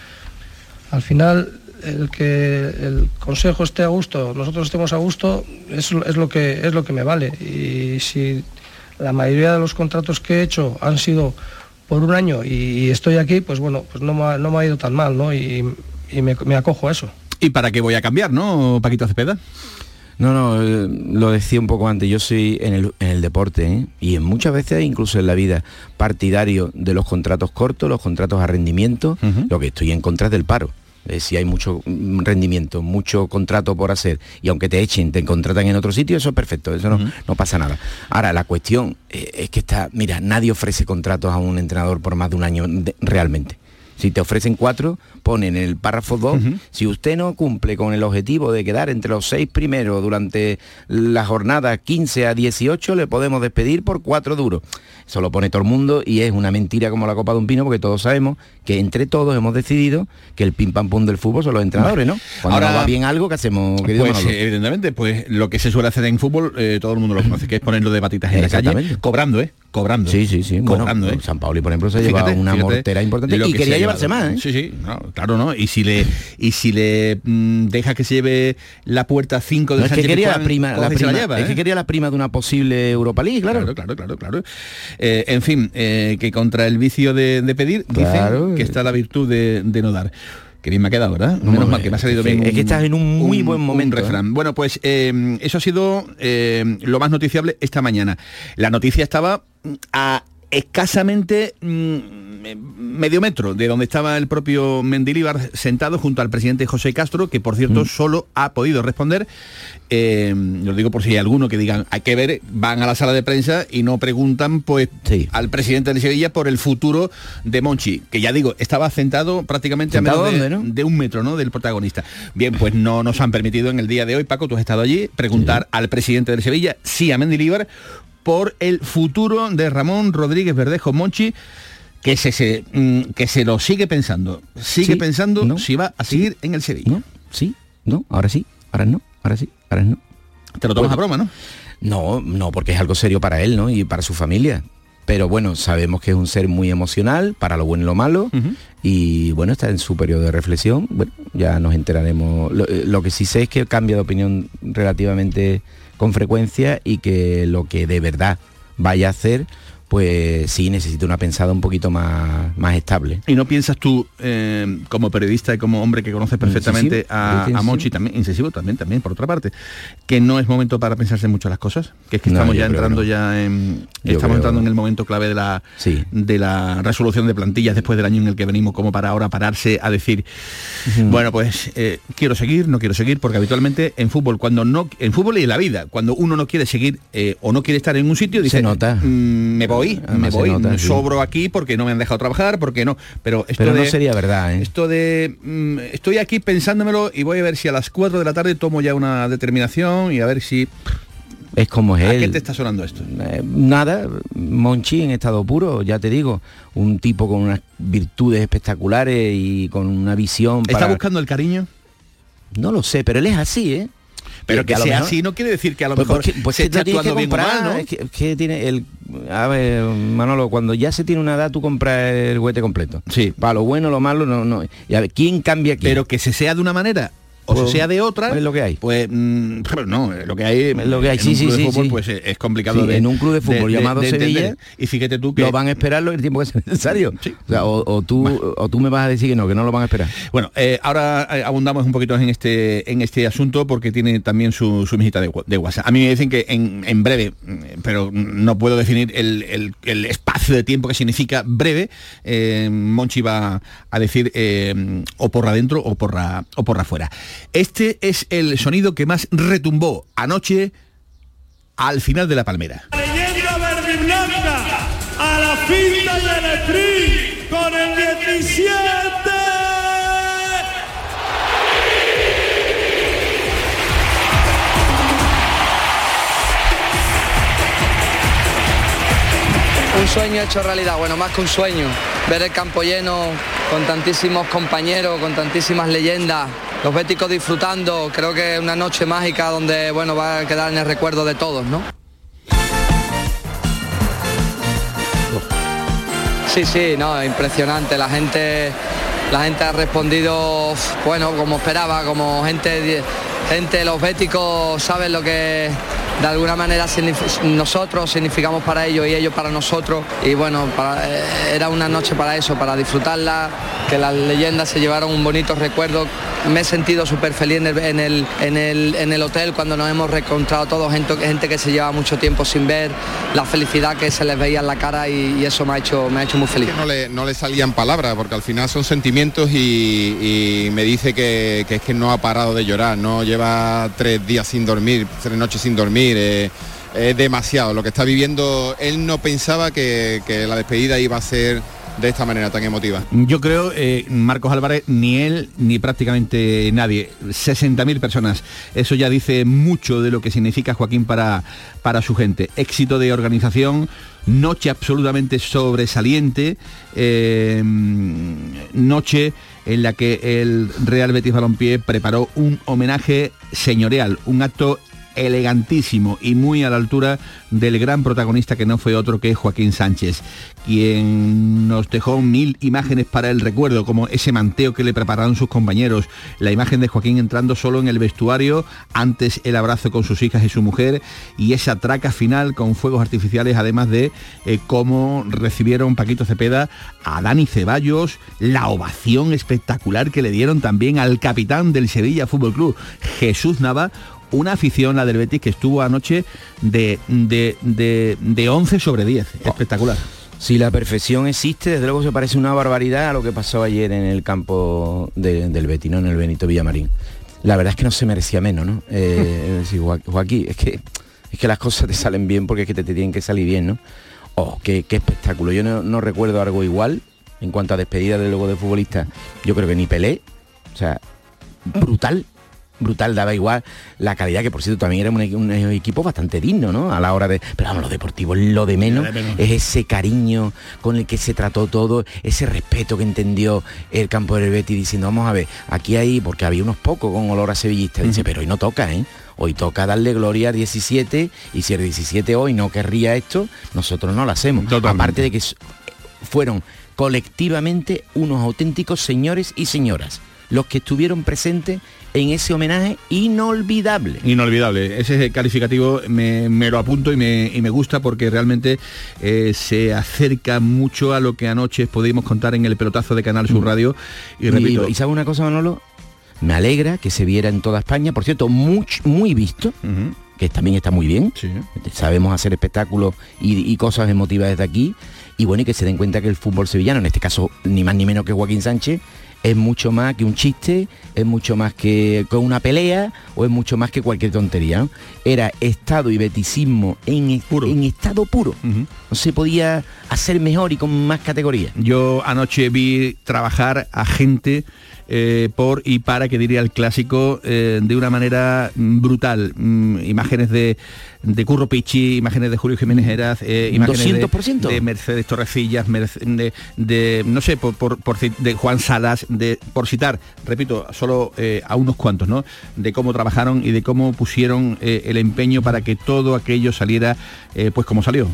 Al final, el que el consejo esté a gusto, nosotros estemos a gusto, es, es lo que es lo que me vale. Y si la mayoría de los contratos que he hecho han sido por un año y, estoy aquí, pues bueno, pues no me ha, no me ha ido tan mal, ¿no? Y, y me, me acojo a eso. ¿Y para qué voy a cambiar, no, Paquito Cepeda? No, no, eh, lo decía un poco antes, yo soy en el, en el deporte ¿eh? y en muchas veces, incluso en la vida, partidario de los contratos cortos, los contratos a rendimiento, lo que estoy en contra es del paro. Eh, si hay mucho mm, rendimiento, mucho contrato por hacer y aunque te echen, te contratan en otro sitio, eso es perfecto, eso no, no pasa nada. Ahora, la cuestión eh, es que está, mira, nadie ofrece contratos a un entrenador por más de un año de- realmente. Si te ofrecen cuatro, ponen en el párrafo 2, si usted no cumple con el objetivo de quedar entre los seis primeros durante la jornada 15 a 18, le podemos despedir por cuatro duros. Eso lo pone todo el mundo y es una mentira como la copa de un pino porque todos sabemos que entre todos hemos decidido que el pim pam pum del fútbol son los entrenadores, ¿no? Cuando Ahora- no va bien algo, ¿qué hacemos, querido Pues Manolo? eh, evidentemente, pues lo que se suele hacer en fútbol, eh, todo el mundo lo conoce, que es ponerlo de batitas en la calle, cobrando, ¿eh? Cobrando. Sí, sí, sí. Bueno, Cobrando, ¿eh? San Pauli, por ejemplo, se ha llevado una mortera importante y que quería se llevarse más, ¿eh? Sí, sí, no, claro, ¿no? Y si le y si le mm, deja que se lleve la puerta 5 de No, es que quería la prima, la se lleva, es que quería la prima de una posible Europa League, claro. Claro, claro, claro, claro. Eh, en fin, eh, que contra el vicio de, de pedir, Claro. dicen que está la virtud de, de no dar. Que bien me ha quedado, ¿verdad? No, Menos mal que me ha salido bien. es que estás en un muy buen momento, ¿eh? refrán. Bueno, pues eh, eso ha sido eh, lo más noticiable esta mañana. La noticia estaba a escasamente mm, medio metro de donde estaba el propio Mendilíbar sentado junto al presidente José Castro, que por Mm. cierto solo ha podido responder. Eh, lo digo por si hay alguno que digan, hay que ver, van a la sala de prensa y no preguntan pues al presidente de Sevilla por el futuro de Monchi, que ya digo, estaba sentado prácticamente a ¿Sentado menos de, dónde, no? de un metro ¿no? del protagonista. Bien, pues no nos han permitido en el día de hoy, Paco, tú has estado allí, preguntar al presidente de Sevilla, sí a Mendilíbar, por el futuro de Ramón Rodríguez Verdejo Monchi, que se, se, mm, que se lo sigue pensando. Sigue Sí, pensando no, si va a seguir en el Sevilla. No, sí, no, ahora sí, ahora no, ahora sí, ahora no. Te lo tomas Bueno, a broma, ¿no? No, no, porque es algo serio para él, ¿no? Y para su familia. Pero bueno, sabemos que es un ser muy emocional, para lo bueno y lo malo, y bueno, está en su periodo de reflexión. Bueno, ya nos enteraremos. Lo, eh, lo que sí sé es que cambia de opinión relativamente con frecuencia y que lo que de verdad vaya a hacer, pues sí necesita una pensada un poquito más, más estable. ¿Y no piensas tú, eh, como periodista y como hombre que conoces perfectamente a, Monchi, también, incisivo también, también, por otra parte, que no es momento para pensarse mucho las cosas? Que es que estamos ya entrando no. ya en... Estamos entrando en el momento clave de la, de la resolución de plantillas después del año en el que venimos, como para ahora pararse a decir, bueno, pues eh, quiero seguir, no quiero seguir, porque habitualmente en fútbol, cuando no, en fútbol y en la vida, cuando uno no quiere seguir eh, o no quiere estar en un sitio, dice, nota. "Mm, me voy, Además me voy, nota, sí. sobro aquí porque no me han dejado trabajar, porque no. Pero esto Pero no de- sería verdad, ¿eh? Esto de mm, estoy aquí pensándomelo y voy a ver si a las 4 de la tarde tomo ya una determinación y a ver si. Es como es ¿A él. qué te está sonando esto? Eh, nada, Monchi en estado puro, ya te digo, un tipo con unas virtudes espectaculares y con una visión ¿Está para... buscando el cariño? No lo sé, pero él es así, ¿eh? Pero que lo sea mejor- así no quiere decir que a lo Pues, mejor pues que- pues se que que actuando bien o comprar, mal, ¿no? es que, es que tiene el a ver, Manolo, cuando ya se tiene una edad tú compras el juguete completo. Sí. Para lo bueno, lo malo, no, no. Y a ver, ¿quién cambia aquí? Pero que se sea de una manera o Pues, se sea de otra, es lo que hay. Pues mm, *laughs* no, lo que hay, Es lo que hay, en sí, un sí, club de sí, fútbol, sí. pues es complicado Sí, de- en un club de fútbol llamado entender. Sevilla, Y fíjate tú que lo van a esperar el tiempo que sea necesario. *laughs* O, sea, o- o tú, o tú me vas a decir que no, que no lo van a esperar. Bueno, eh, ahora eh, abundamos un poquito en este en este asunto porque tiene también su, su visita de, de WhatsApp. A mí me dicen que en, en breve, mm, pero no puedo definir el, el- el espacio de tiempo que significa breve, eh, Monchi va a decir eh, o por adentro o por la, o por afuera. Este es el sonido que más retumbó anoche al final de la palmera. Leyenda verde blanca a la finta sprint con el 17. Un sueño hecho realidad, bueno, más que un sueño. Ver el campo lleno con tantísimos compañeros, con tantísimas leyendas, los béticos disfrutando, creo que una noche mágica donde, bueno, va a quedar en el recuerdo de todos, ¿no? Sí, sí, no, impresionante. La gente, la gente ha respondido, bueno, como esperaba, como gente, gente, los béticos saben lo que de alguna manera nosotros significamos para ellos y ellos para nosotros. Y bueno, eh, era una noche para eso, para disfrutarla, que las leyendas se llevaron un bonito recuerdo. Me he sentido súper feliz en el, en, el, en, el, hotel cuando nos hemos reencontrado todos, gente, gente que se lleva mucho tiempo sin ver, la felicidad que se les veía en la cara y, y eso me ha hecho, me ha hecho muy feliz. no le, no le salían palabras, porque al final son sentimientos y, y me dice que, que es que no ha parado de llorar, no lleva tres días sin dormir, tres noches sin dormir. Eh, demasiado lo que está viviendo. Él no pensaba que, que la despedida iba a ser de esta manera tan emotiva. Yo creo, eh, Marcos Álvarez, ni él ni prácticamente nadie. 60.000 personas. Eso ya dice mucho de lo que significa Joaquín para, para su gente. Éxito de organización, noche absolutamente sobresaliente, eh, noche en la que el Real Betis Balompié preparó un homenaje señorial, un acto elegantísimo y muy a la altura del gran protagonista que no fue otro que Joaquín Sánchez, quien nos dejó mil imágenes para el recuerdo, como ese manteo que le prepararon sus compañeros, la imagen de Joaquín entrando solo en el vestuario, antes el abrazo con sus hijas y su mujer, y esa traca final con fuegos artificiales, además de eh, cómo recibieron Paquito Cepeda a Dani Ceballos, la ovación espectacular que le dieron también al capitán del Sevilla Fútbol Club, Jesús Nava, una afición, la del Betis, que estuvo anoche de, de, de, de 11 sobre 10. Espectacular. Si la perfección existe, desde luego se parece una barbaridad a lo que pasó ayer en el campo de- del Betis, ¿no? en el Benito Villamarín. La verdad es que no se merecía menos, ¿no? Eh, *laughs* Joaquín, es que, es que las cosas te salen bien porque es que te, te tienen que salir bien, ¿no? Oh, qué, qué espectáculo. Yo no, no recuerdo algo igual en cuanto a despedida de luego de futbolista. Yo creo que ni Pelé. O sea, brutal brutal, daba igual la calidad, que por cierto también era un, equi- un equipo bastante digno, ¿no? A la hora de. Pero vamos, lo deportivo, lo de menos, Lo de menos. es ese cariño con el que se trató todo, ese respeto que entendió el campo del Betis diciendo, vamos a ver, aquí hay, porque había unos pocos con olor a sevillista, dice, pero hoy no toca, ¿eh? Hoy toca darle gloria al 17 y si el 17 hoy no querría esto, nosotros no lo hacemos. Aparte de que fueron colectivamente unos auténticos señores y señoras los que estuvieron presentes en ese homenaje inolvidable. Inolvidable. Ese calificativo me, me lo apunto y me, y me gusta porque realmente eh, se acerca mucho a lo que anoche pudimos contar en el pelotazo de Canal Sur Radio. Y repito, ¿Y, sabe una cosa, Manolo? Me alegra que se viera en toda España, por cierto, muy, muy visto, que también está muy bien. Sabemos hacer espectáculos y, y cosas emotivas desde aquí. Y bueno, y que se den cuenta que el fútbol sevillano, en este caso ni más ni menos que Joaquín Sánchez, es mucho más que un chiste, es mucho más que con una pelea o es mucho más que cualquier tontería. ¿no? Era estado y beticismo en, en estado puro. No se podía hacer mejor y con más categoría. Yo anoche vi trabajar a gente eh, por y para, que diría el clásico, eh, de una manera mm, brutal. Mm, imágenes de, de Curro Pichi, imágenes de Julio Jiménez Heraz, eh, imágenes de- 200%. De, Mercedes Torrecillas, Merce- de, de, no sé, por, por- por de Juan Salas, de, por citar, repito, solo eh, a unos cuantos, ¿no? De cómo trabajaron y de cómo pusieron el empeño para que todo aquello saliera, pues como salió.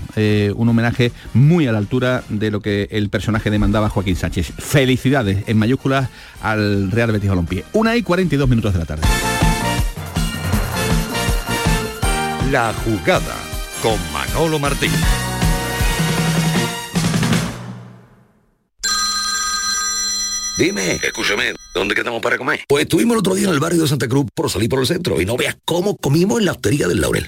Un homenaje muy a la altura de lo que el personaje demandaba Joaquín Sánchez. Felicidades en mayúsculas al Real Betis Balompié. Una y 42 minutos de la tarde. La jugada con Manolo Martín. Dime, escúchame, ¿dónde quedamos para comer? Pues estuvimos el otro día en el barrio de Santa Cruz por salir por el centro y no veas cómo comimos en la hostería del Laurel.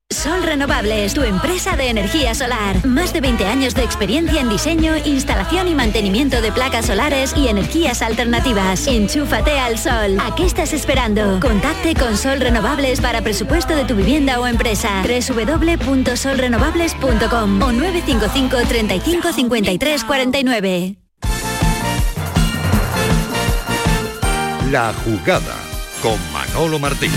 Sol Renovables, tu empresa de energía solar. Más de 20 años de experiencia en diseño, instalación y mantenimiento de placas solares y energías alternativas. Enchúfate al sol. ¿A qué estás esperando? Contacte con Sol Renovables para presupuesto de tu vivienda o empresa. www.solrenovables.com o 955 35 53 49. La jugada con Manolo Martín.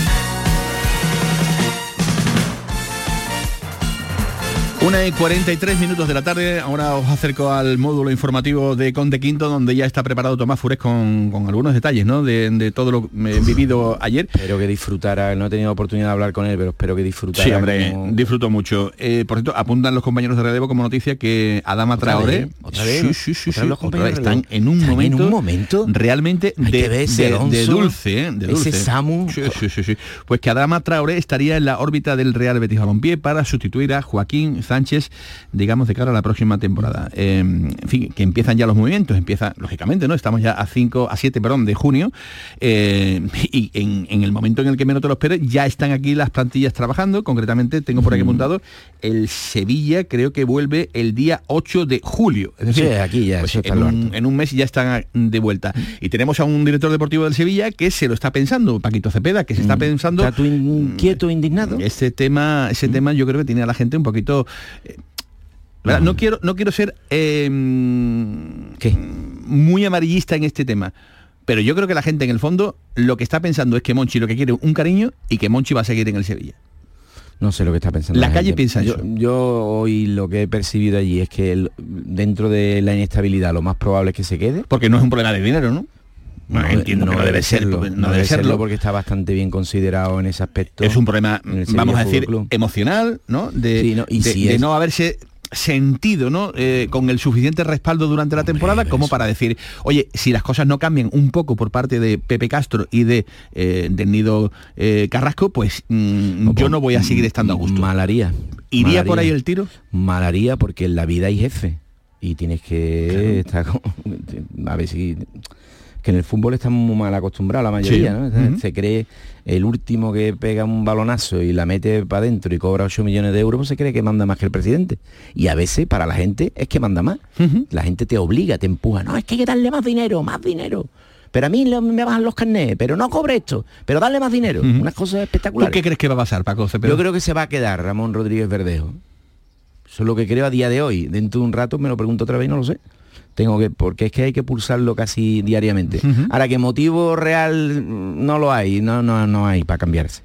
Una y 43 minutos de la tarde, ahora os acerco al módulo informativo de Conte Quinto, donde ya está preparado Tomás Fures con, con algunos detalles ¿no? de, de todo lo eh, vivido ayer. Espero que disfrutara, no he tenido oportunidad de hablar con él, pero espero que disfrutara. Sí, hombre, como- disfruto mucho. Eh, por cierto, apuntan los compañeros de Relevo como noticia que Adama ¿Otra Traoré vez? ¿Otra vez? sí, sí, sí, ¿Otra sí, vez los otra compañeros vez de están en un ¿Están en momento un momento? realmente de, ver de- dulce, ¿eh? de ese dulce. Samu. Sí, sí, sí, sí. Pues que Adama Traoré estaría en la órbita del Real Betis Balompié para sustituir a Joaquín Sánchez, digamos, de cara a la próxima temporada. Eh, en fin, que empiezan ya los movimientos, empieza, lógicamente, ¿no? Estamos ya a 5, a 7, perdón, de junio, eh, y en, en el momento en el que menos te lo esperes, ya están aquí las plantillas trabajando, concretamente tengo por aquí apuntado, el Sevilla creo que vuelve el día 8 de julio. Es decir, Sí, aquí ya, pues en, un, en un mes ya están de vuelta. Y tenemos a un director deportivo del Sevilla que se lo está pensando, Paquito Cepeda, que se está pensando... ¿Está tú inquieto, indignado? Ese tema, ese tema yo creo que tiene a la gente un poquito... ¿verdad? no quiero no quiero ser eh, muy amarillista en este tema pero yo creo que la gente en el fondo lo que está pensando es que Monchi lo que quiere es un cariño y que Monchi va a seguir en el Sevilla No sé lo que está pensando. La calle gente. piensa yo, eso. Yo hoy lo que he percibido allí es que el- dentro de la inestabilidad lo más probable es que se quede. porque no es un problema de dinero ¿no? Bueno, entiendo que no debe ser, serlo, porque no no debe debe serlo porque está bastante bien considerado en ese aspecto. es un problema vamos a decir Club. emocional no de, Sí, no, y de- si de es- no haberse sentido ¿no? Eh, con el suficiente respaldo durante la temporada como para decir oye si las cosas no cambian un poco por parte de Pepe Castro y de eh, del nido eh, Carrasco pues mm, yo no voy a seguir estando a gusto Malaría. ¿Iría por ahí el tiro? Malaría porque en la vida hay jefe. Y tienes que estar con- *laughs* a ver si que en el fútbol estamos muy mal acostumbrados la mayoría, Sí. ¿no? O sea, Ujú. Se cree el último que pega un balonazo y la mete para adentro y cobra 8 millones de euros, pues se cree que manda más que el presidente. Y a veces para la gente es que manda más. La gente te obliga, te empuja. No, es que hay que darle más dinero, más dinero. Pero a mí me bajan los carnés, pero no cobre esto, pero darle más dinero. Ujú. Unas cosas ¿Tú espectaculares. qué crees que va a pasar, Paco Cepeda? Yo creo que se va a quedar Ramón Rodríguez Verdejo. Eso es lo que creo a día de hoy. Dentro de un rato me lo pregunto otra vez y no lo sé. Tengo que, porque es que hay que pulsarlo casi diariamente. Ujú. Ahora que motivo real no lo hay, no, no, no hay para cambiarse.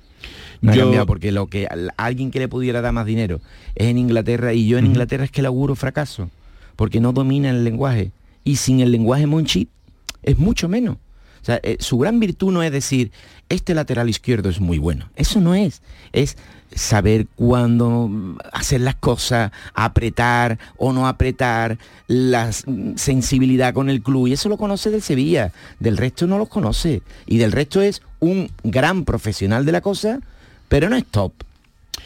No ha Yo- cambiado porque lo que al- alguien que le pudiera dar más dinero es en Inglaterra y yo en Inglaterra es que le auguro fracaso porque no domina el lenguaje y sin el lenguaje Monchi es mucho menos. Eh, su gran virtud no es decir, este lateral izquierdo es muy bueno. Eso no es. Es saber cuándo mm, hacer las cosas, apretar o no apretar, la s- sensibilidad con el club. Y eso lo conoce del Sevilla. Del resto no los conoce. Y del resto es un gran profesional de la cosa, pero no es top.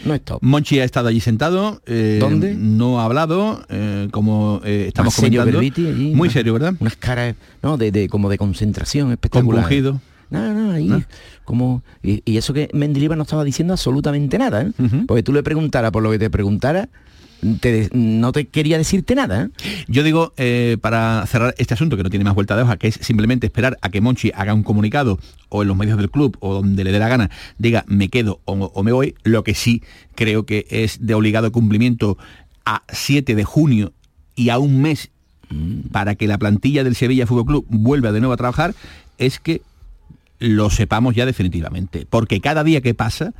No es top. Monchi ha estado allí sentado. eh, ¿Dónde? No ha hablado, eh, como eh, estamos Más serio comentando. que Berbiti allí, Muy serio, ¿verdad? Unas caras, no, de, de- como de concentración espectacular. Compungido. No, no, ahí ¿No? como y, y eso que Mendilibar no estaba diciendo absolutamente nada, ¿eh? Porque tú le preguntaras por lo que te preguntara, no te quería decirte nada. ¿eh? Yo digo, eh, para cerrar este asunto, que no tiene más vuelta de hoja, que es simplemente esperar a que Monchi haga un comunicado o en los medios del club o donde le dé la gana, diga me quedo o, o me voy, lo que sí creo que es de obligado cumplimiento a 7 de junio y a un mes para que la plantilla del Sevilla Fútbol Club vuelva de nuevo a trabajar, es que lo sepamos ya definitivamente. Porque cada día que pasa,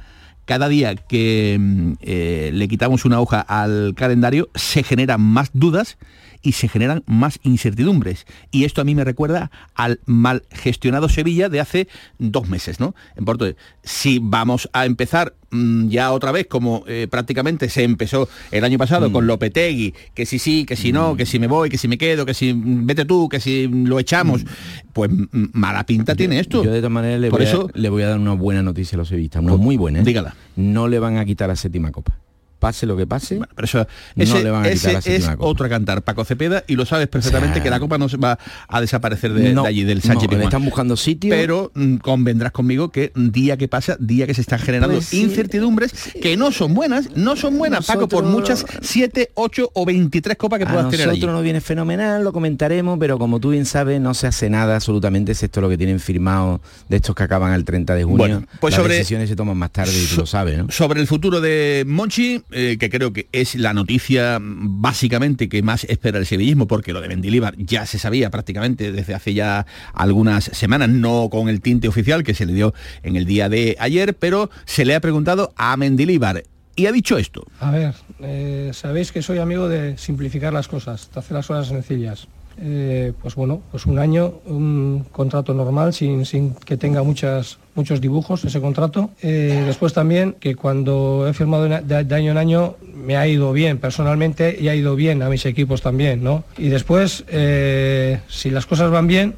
cada día que mm, eh, le quitamos una hoja al calendario, se generan más dudas y se generan más incertidumbres. Y esto a mí me recuerda al mal gestionado Sevilla de hace dos meses, ¿no? En Porto, si vamos a empezar mm, ya otra vez, como eh, prácticamente se empezó el año pasado con Lopetegui, que si sí, que si no, que si me voy, que si me quedo, que si mm, vete tú, que si lo echamos, pues mm, mala pinta tiene esto. Yo de todas maneras le Por voy, eso, a, le voy a dar una buena noticia a los sevillistas, una muy buena. ¿eh? dígala. No le van a quitar la séptima copa. Pase lo que pase, Pero eso, no ese, le van a ese quitar la es copa. otro cantar, Paco Cepeda, y lo sabes perfectamente O sea, que la copa no se va a desaparecer de, No, de allí, del no, Sánchez Pizjuán. están buscando sitio. Pero mm, convendrás conmigo que día que pasa, día que se están generando Pues sí. incertidumbres que no son buenas, no son buenas, Paco, por muchas 7, 8 o 23 copas que a puedas tener nosotros nos viene fenomenal, lo comentaremos, pero como tú bien sabes, no se hace nada absolutamente, excepto lo que tienen firmado de estos que acaban el 30 de junio. Bueno, pues Las sobre- decisiones se toman más tarde y tú lo sabes, ¿no? Sobre el futuro de Monchi, eh, que creo que es la noticia mm, básicamente que más espera el sevillismo, porque lo de Mendilibar ya se sabía prácticamente desde hace ya algunas semanas, no con el tinte oficial que se le dio en el día de ayer, pero se le ha preguntado a Mendilibar y ha dicho esto. A ver, eh, sabéis que soy amigo de simplificar las cosas, de hacer las cosas sencillas. Eh, pues bueno, pues un año, un contrato normal, sin, sin que tenga muchas, muchos dibujos ese contrato. Eh, después también que cuando he firmado de, año en año me ha ido bien personalmente y ha ido bien a mis equipos también, ¿no? Y después, eh, si las cosas van bien,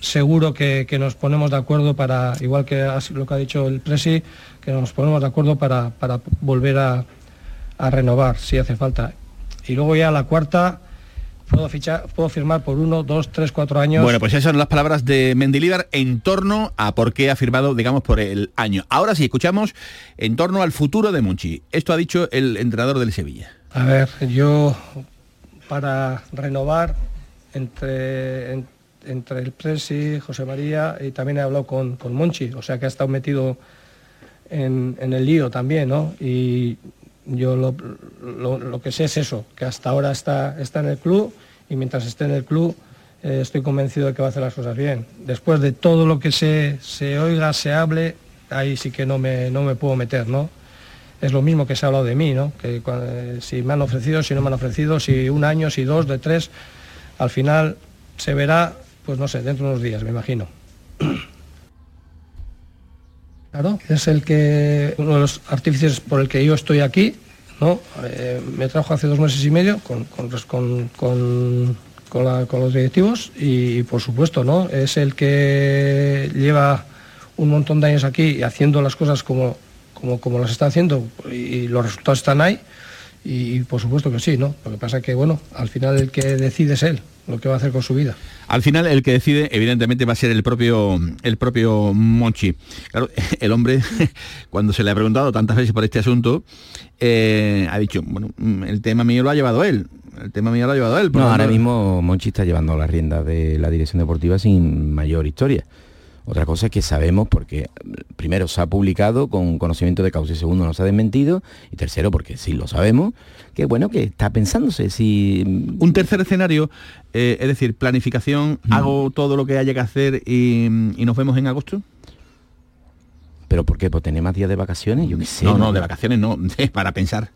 seguro que, nos ponemos de acuerdo para, igual que lo que ha dicho el Presi, que nos ponemos de acuerdo para, para volver a renovar si hace falta. Y luego ya la cuarta, puedo, fichar, puedo firmar por uno, dos, tres, cuatro años. Bueno, pues esas son las palabras de Mendilibar en torno a por qué ha firmado, digamos, por el año. Ahora sí, escuchamos en torno al futuro de Monchi. Esto ha dicho el entrenador del Sevilla. A ver, yo para renovar entre, en- entre el Presi, José María y también he hablado con, con Monchi, o sea que ha estado metido en, en el lío también, ¿no? Y yo lo, lo- que sé es eso, que hasta ahora está, está en el club y mientras esté en el club eh, estoy convencido de que va a hacer las cosas bien. Después de todo lo que se, se oiga, se hable, ahí sí que no me, no me puedo meter, ¿no? es lo mismo que se ha hablado de mí, ¿no? Que eh, si me han ofrecido, si no me han ofrecido, si un año, si dos, de tres, al final se verá, pues no sé, dentro de unos días, me imagino. *clears throat* Claro, es el que uno de los artífices por el que yo estoy aquí, ¿no? Eh, me trajo hace dos meses y medio con, con, los directivos y, por supuesto, ¿no? Es el que lleva un montón de años aquí y haciendo las cosas como, como, como las está haciendo y los resultados están ahí y, por supuesto que sí, ¿no? Lo que pasa es que, bueno, al final el que decide es él, lo que va a hacer con su vida. Al final el que decide evidentemente va a ser el propio el propio Monchi. Claro, *laughs* el hombre *laughs* cuando se le ha preguntado tantas veces por este asunto eh, ha dicho, bueno, mm, el tema mío lo ha llevado él. El tema mío lo ha llevado él. No, ahora mismo Monchi está llevando las riendas de la dirección deportiva sin mayor historia. Otra cosa es que sabemos porque primero se ha publicado con conocimiento de causa y segundo no se ha desmentido y tercero porque sí lo sabemos que bueno que está pensándose si un tercer escenario, eh, es decir, planificación, Mm. hago todo lo que haya que hacer y, y nos vemos en agosto. pero ¿por qué? ¿Por tener más días de vacaciones? Yo qué sé. no, no, de vacaciones no, *laughs* para pensar.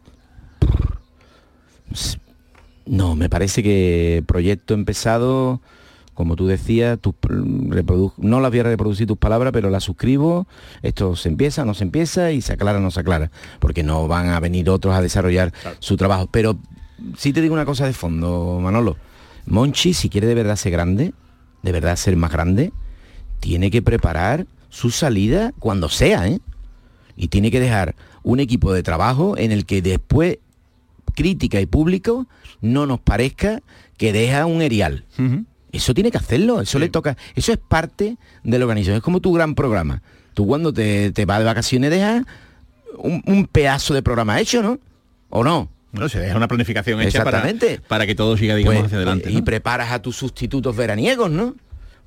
No, me parece que proyecto empezado, como tú decías, tus no las voy a reproducir tus palabras, pero las suscribo. Esto se empieza, no se empieza y se aclara, no se aclara, porque no van a venir otros a desarrollar su trabajo. Pero sí te digo una cosa de fondo, Manolo. Monchi, si quiere de verdad ser grande, de verdad ser más grande, tiene que preparar su salida cuando sea, ¿eh? Y tiene que dejar un equipo de trabajo en el que después crítica y público no nos parezca que deja un erial. Eso tiene que hacerlo, eso le toca, eso es parte de la organización, es como tu gran programa. Tú cuando te, te vas de vacaciones dejas un, un pedazo de programa hecho, ¿no? ¿O no? No, se deja una planificación hecha para, que todo siga, digamos, Pues, hacia adelante. Y ¿no? preparas a tus sustitutos veraniegos, ¿no?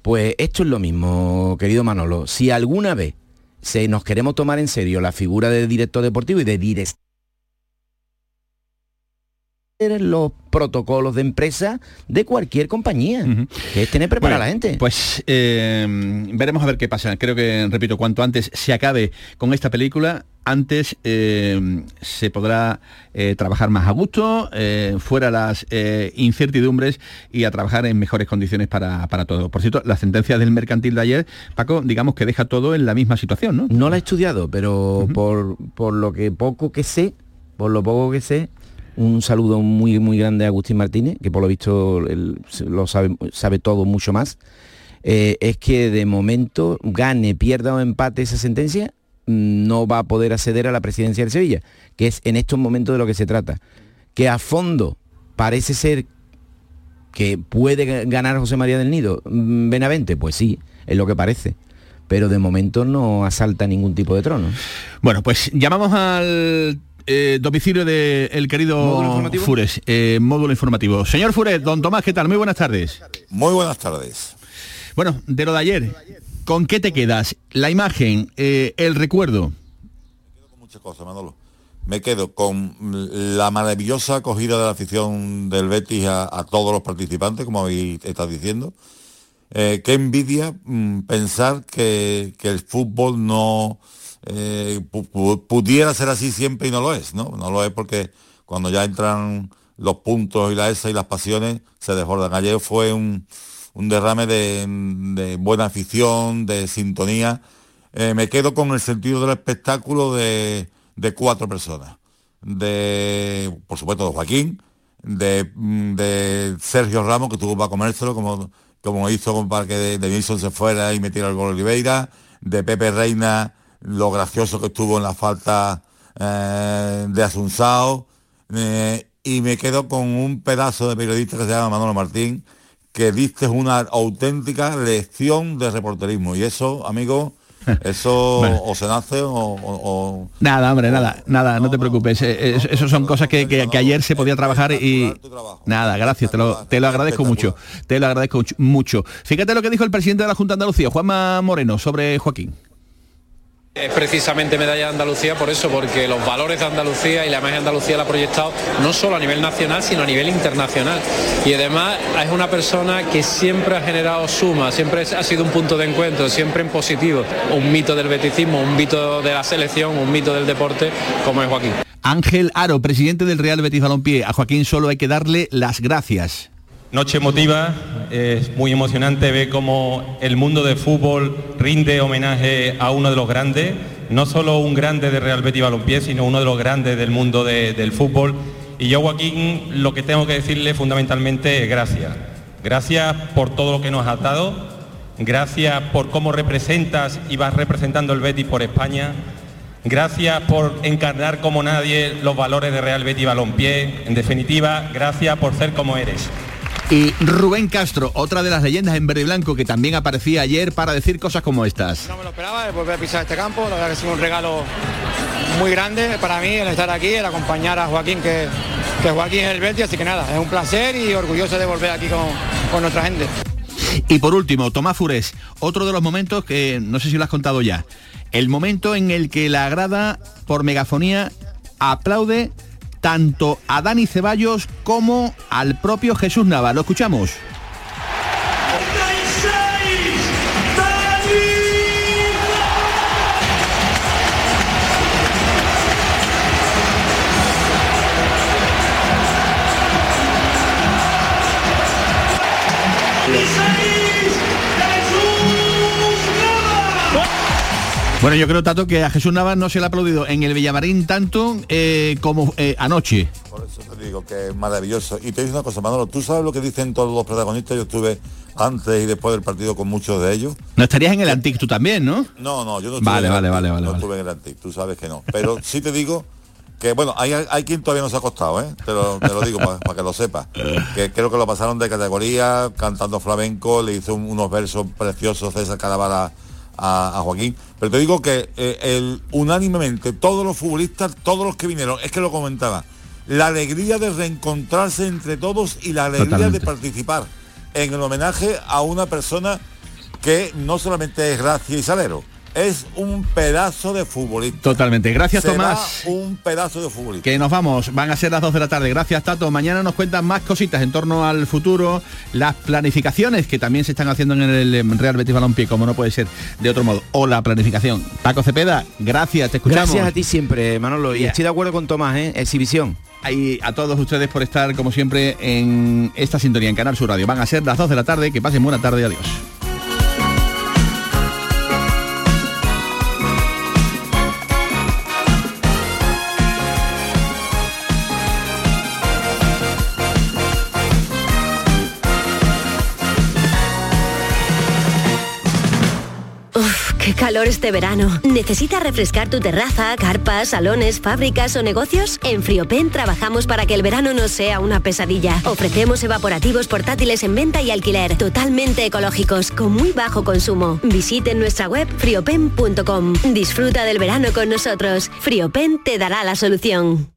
Pues esto es lo mismo, querido Manolo. Si alguna vez se nos queremos tomar en serio la figura de director deportivo y de director los protocolos de empresa de cualquier compañía, que es tener preparada Bueno, la gente. Pues eh, veremos a ver qué pasa. Creo que, repito, cuanto antes se acabe con esta película, antes eh, se podrá eh, trabajar más a gusto, eh, fuera las eh, incertidumbres y a trabajar en mejores condiciones para, para todo. Por cierto, la sentencia del mercantil de ayer, Paco, digamos que deja todo en la misma situación, ¿no? No la he estudiado, pero por, por lo que poco que sé, por lo poco que sé, un saludo muy muy grande a Agustín Martínez, que por lo visto él lo sabe, sabe todo mucho más. eh, es que de momento gane, pierda o empate esa sentencia, mm, no va a poder acceder a la presidencia del Sevilla, que es en estos momentos de lo que se trata. Que a fondo parece ser que puede ga- ganar José María del Nido mm, Benavente, pues sí, es lo que parece. Pero de momento no asalta ningún tipo de trono. Bueno, pues llamamos al eh, domicilio del querido ¿Módulo? Fures, eh, módulo informativo. Señor Fures, don Tomás, ¿qué tal? Muy buenas tardes. Muy buenas tardes. Bueno, de lo de ayer, ¿con qué te quedas? La imagen, eh, el recuerdo. Muchas cosas, Manolo. Me quedo con la maravillosa acogida de la afición del Betis a, a todos los participantes, como habéis estado diciendo. Eh, qué envidia mm, pensar que, que el fútbol no eh, pu- pu- pudiera ser así siempre y no lo es, ¿no? No lo es porque cuando ya entran los puntos y la ESA y las pasiones, se desbordan. Ayer fue un, derrame de, de, buena afición, de sintonía. Eh, me quedo con el sentido del espectáculo de, de cuatro personas. De, por supuesto, de Joaquín, de, de Sergio Ramos, que tuvo para comérselo, como, como hizo para que Denilson se fuera y metiera el gol Oliveira, de Pepe Reina, lo gracioso que estuvo en la falta eh, de Asunsao, eh, y me quedo con un pedazo de periodista que se llama Manolo Martín, que diste una auténtica lección de reporterismo. Y eso, amigo, *laughs* eso o se nace o, Nada, hombre, nada, nada, no, te preocupes. Eso son cosas que, que, ayer se podía trabajar y... Nada, gracias, te lo, te lo agradezco mucho. Te lo agradezco mucho. Fíjate lo que dijo el presidente de la Junta de Andalucía, Juanma Moreno, sobre Joaquín. Es precisamente medalla de Andalucía por eso, porque los valores de Andalucía y la imagen de Andalucía la ha proyectado no solo a nivel nacional, sino a nivel internacional. Y además es una persona que siempre ha generado suma, siempre ha sido un punto de encuentro, siempre en positivo. Un mito del beticismo, un mito de la selección, un mito del deporte, como es Joaquín. Ángel Aro, presidente del Real Betis Balompié. A Joaquín solo hay que darle las gracias. Noche emotiva, es muy emocionante ver cómo el mundo del fútbol rinde homenaje a uno de los grandes, no solo un grande de Real Betis Balompié, sino uno de los grandes del mundo del fútbol. Y yo, Joaquín, lo que tengo que decirle fundamentalmente es gracias. Gracias por todo lo que nos has dado, gracias por cómo representas y vas representando el Betis por España, gracias por encarnar como nadie los valores de Real Betis Balompié, en definitiva, gracias por ser como eres. Y Rubén Castro, otra de las leyendas en verde y blanco que también aparecía ayer para decir cosas como estas. No me lo esperaba, volver a pisar este campo, la verdad que es un regalo muy grande para mí el estar aquí, el acompañar a Joaquín, que, que Joaquín es el Betis, así que nada, es un placer y orgulloso de volver aquí con, con nuestra gente. Y por último, Tomás Fures, otro de los momentos que no sé si lo has contado ya, el momento en el que la grada por megafonía aplaude tanto a Dani Ceballos como al propio Jesús Nava. Lo escuchamos. Bueno, yo creo, Tato, que a Jesús Navas no se le ha aplaudido en el Villamarín tanto eh, como eh, anoche. Por eso te digo que es maravilloso. Y te digo una cosa, Manolo, ¿tú sabes lo que dicen todos los protagonistas? Yo estuve antes y después del partido con muchos de ellos. No estarías en el Antic tú también, ¿no? No, no, yo no estuve vale, en el vale, vale, vale, No vale. estuve en el Antic, tú sabes que no. Pero sí te digo que, bueno, hay, hay quien todavía no se ha acostado, ¿eh? Te lo, te lo digo para que lo sepas. Que creo que lo pasaron de categoría, cantando flamenco, le hizo un- unos versos preciosos César Caravala a, a Joaquín. Pero te digo que eh, el, unánimemente todos los futbolistas, todos los que vinieron, es que lo comentaba, la alegría de reencontrarse entre todos y la alegría Totalmente. de participar en el homenaje a una persona que no solamente es Gracia y Salero, es un pedazo de futbolista. Totalmente. Gracias, Será Tomás. Un pedazo de futbolista. Que nos vamos, van a ser las 2 de la tarde. Gracias, Tato. Mañana nos cuentan más cositas en torno al futuro, las planificaciones que también se están haciendo en el em, Real Betis Balompié, como no puede ser de otro modo. O la planificación. Paco Cepeda, gracias, te escuchamos. Gracias a ti siempre, Manolo. Y Yeah. estoy de acuerdo con Tomás, ¿eh? Exhibición. Y a todos ustedes por estar, como siempre, en esta sintonía en Canal Sur Radio. Van a ser las 2 de la tarde. Que pasen buena tarde. Adiós. Este verano. ¿Necesitas refrescar tu terraza, carpas, salones, fábricas o negocios? En Friopen trabajamos para que el verano no sea una pesadilla. Ofrecemos evaporativos portátiles en venta y alquiler, totalmente ecológicos, con muy bajo consumo. Visiten nuestra web friopen.com. Disfruta del verano con nosotros. Friopen te dará la solución.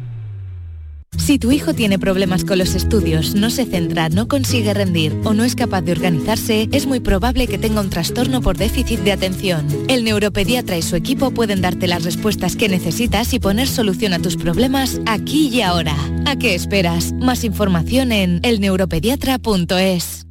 Si tu hijo tiene problemas con los estudios, no se centra, no consigue rendir o no es capaz de organizarse, es muy probable que tenga un trastorno por déficit de atención. El neuropediatra y su equipo pueden darte las respuestas que necesitas y poner solución a tus problemas aquí y ahora. ¿A qué esperas? Más información en elneuropediatra.es.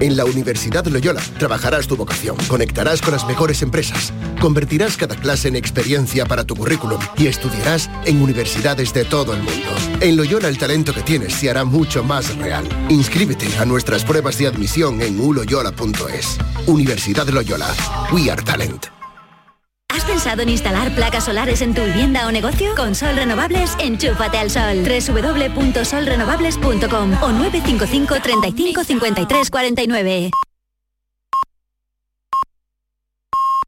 En la Universidad Loyola trabajarás tu vocación, conectarás con las mejores empresas, convertirás cada clase en experiencia para tu currículum y estudiarás en universidades de todo el mundo. En Loyola el talento que tienes se hará mucho más real. Inscríbete a nuestras pruebas de admisión en uloyola.es. Universidad Loyola. We are talent. ¿Has pensado en instalar placas solares en tu vivienda o negocio? Con Sol Renovables, enchúfate al sol. www.solrenovables.com o 955 35 53 49.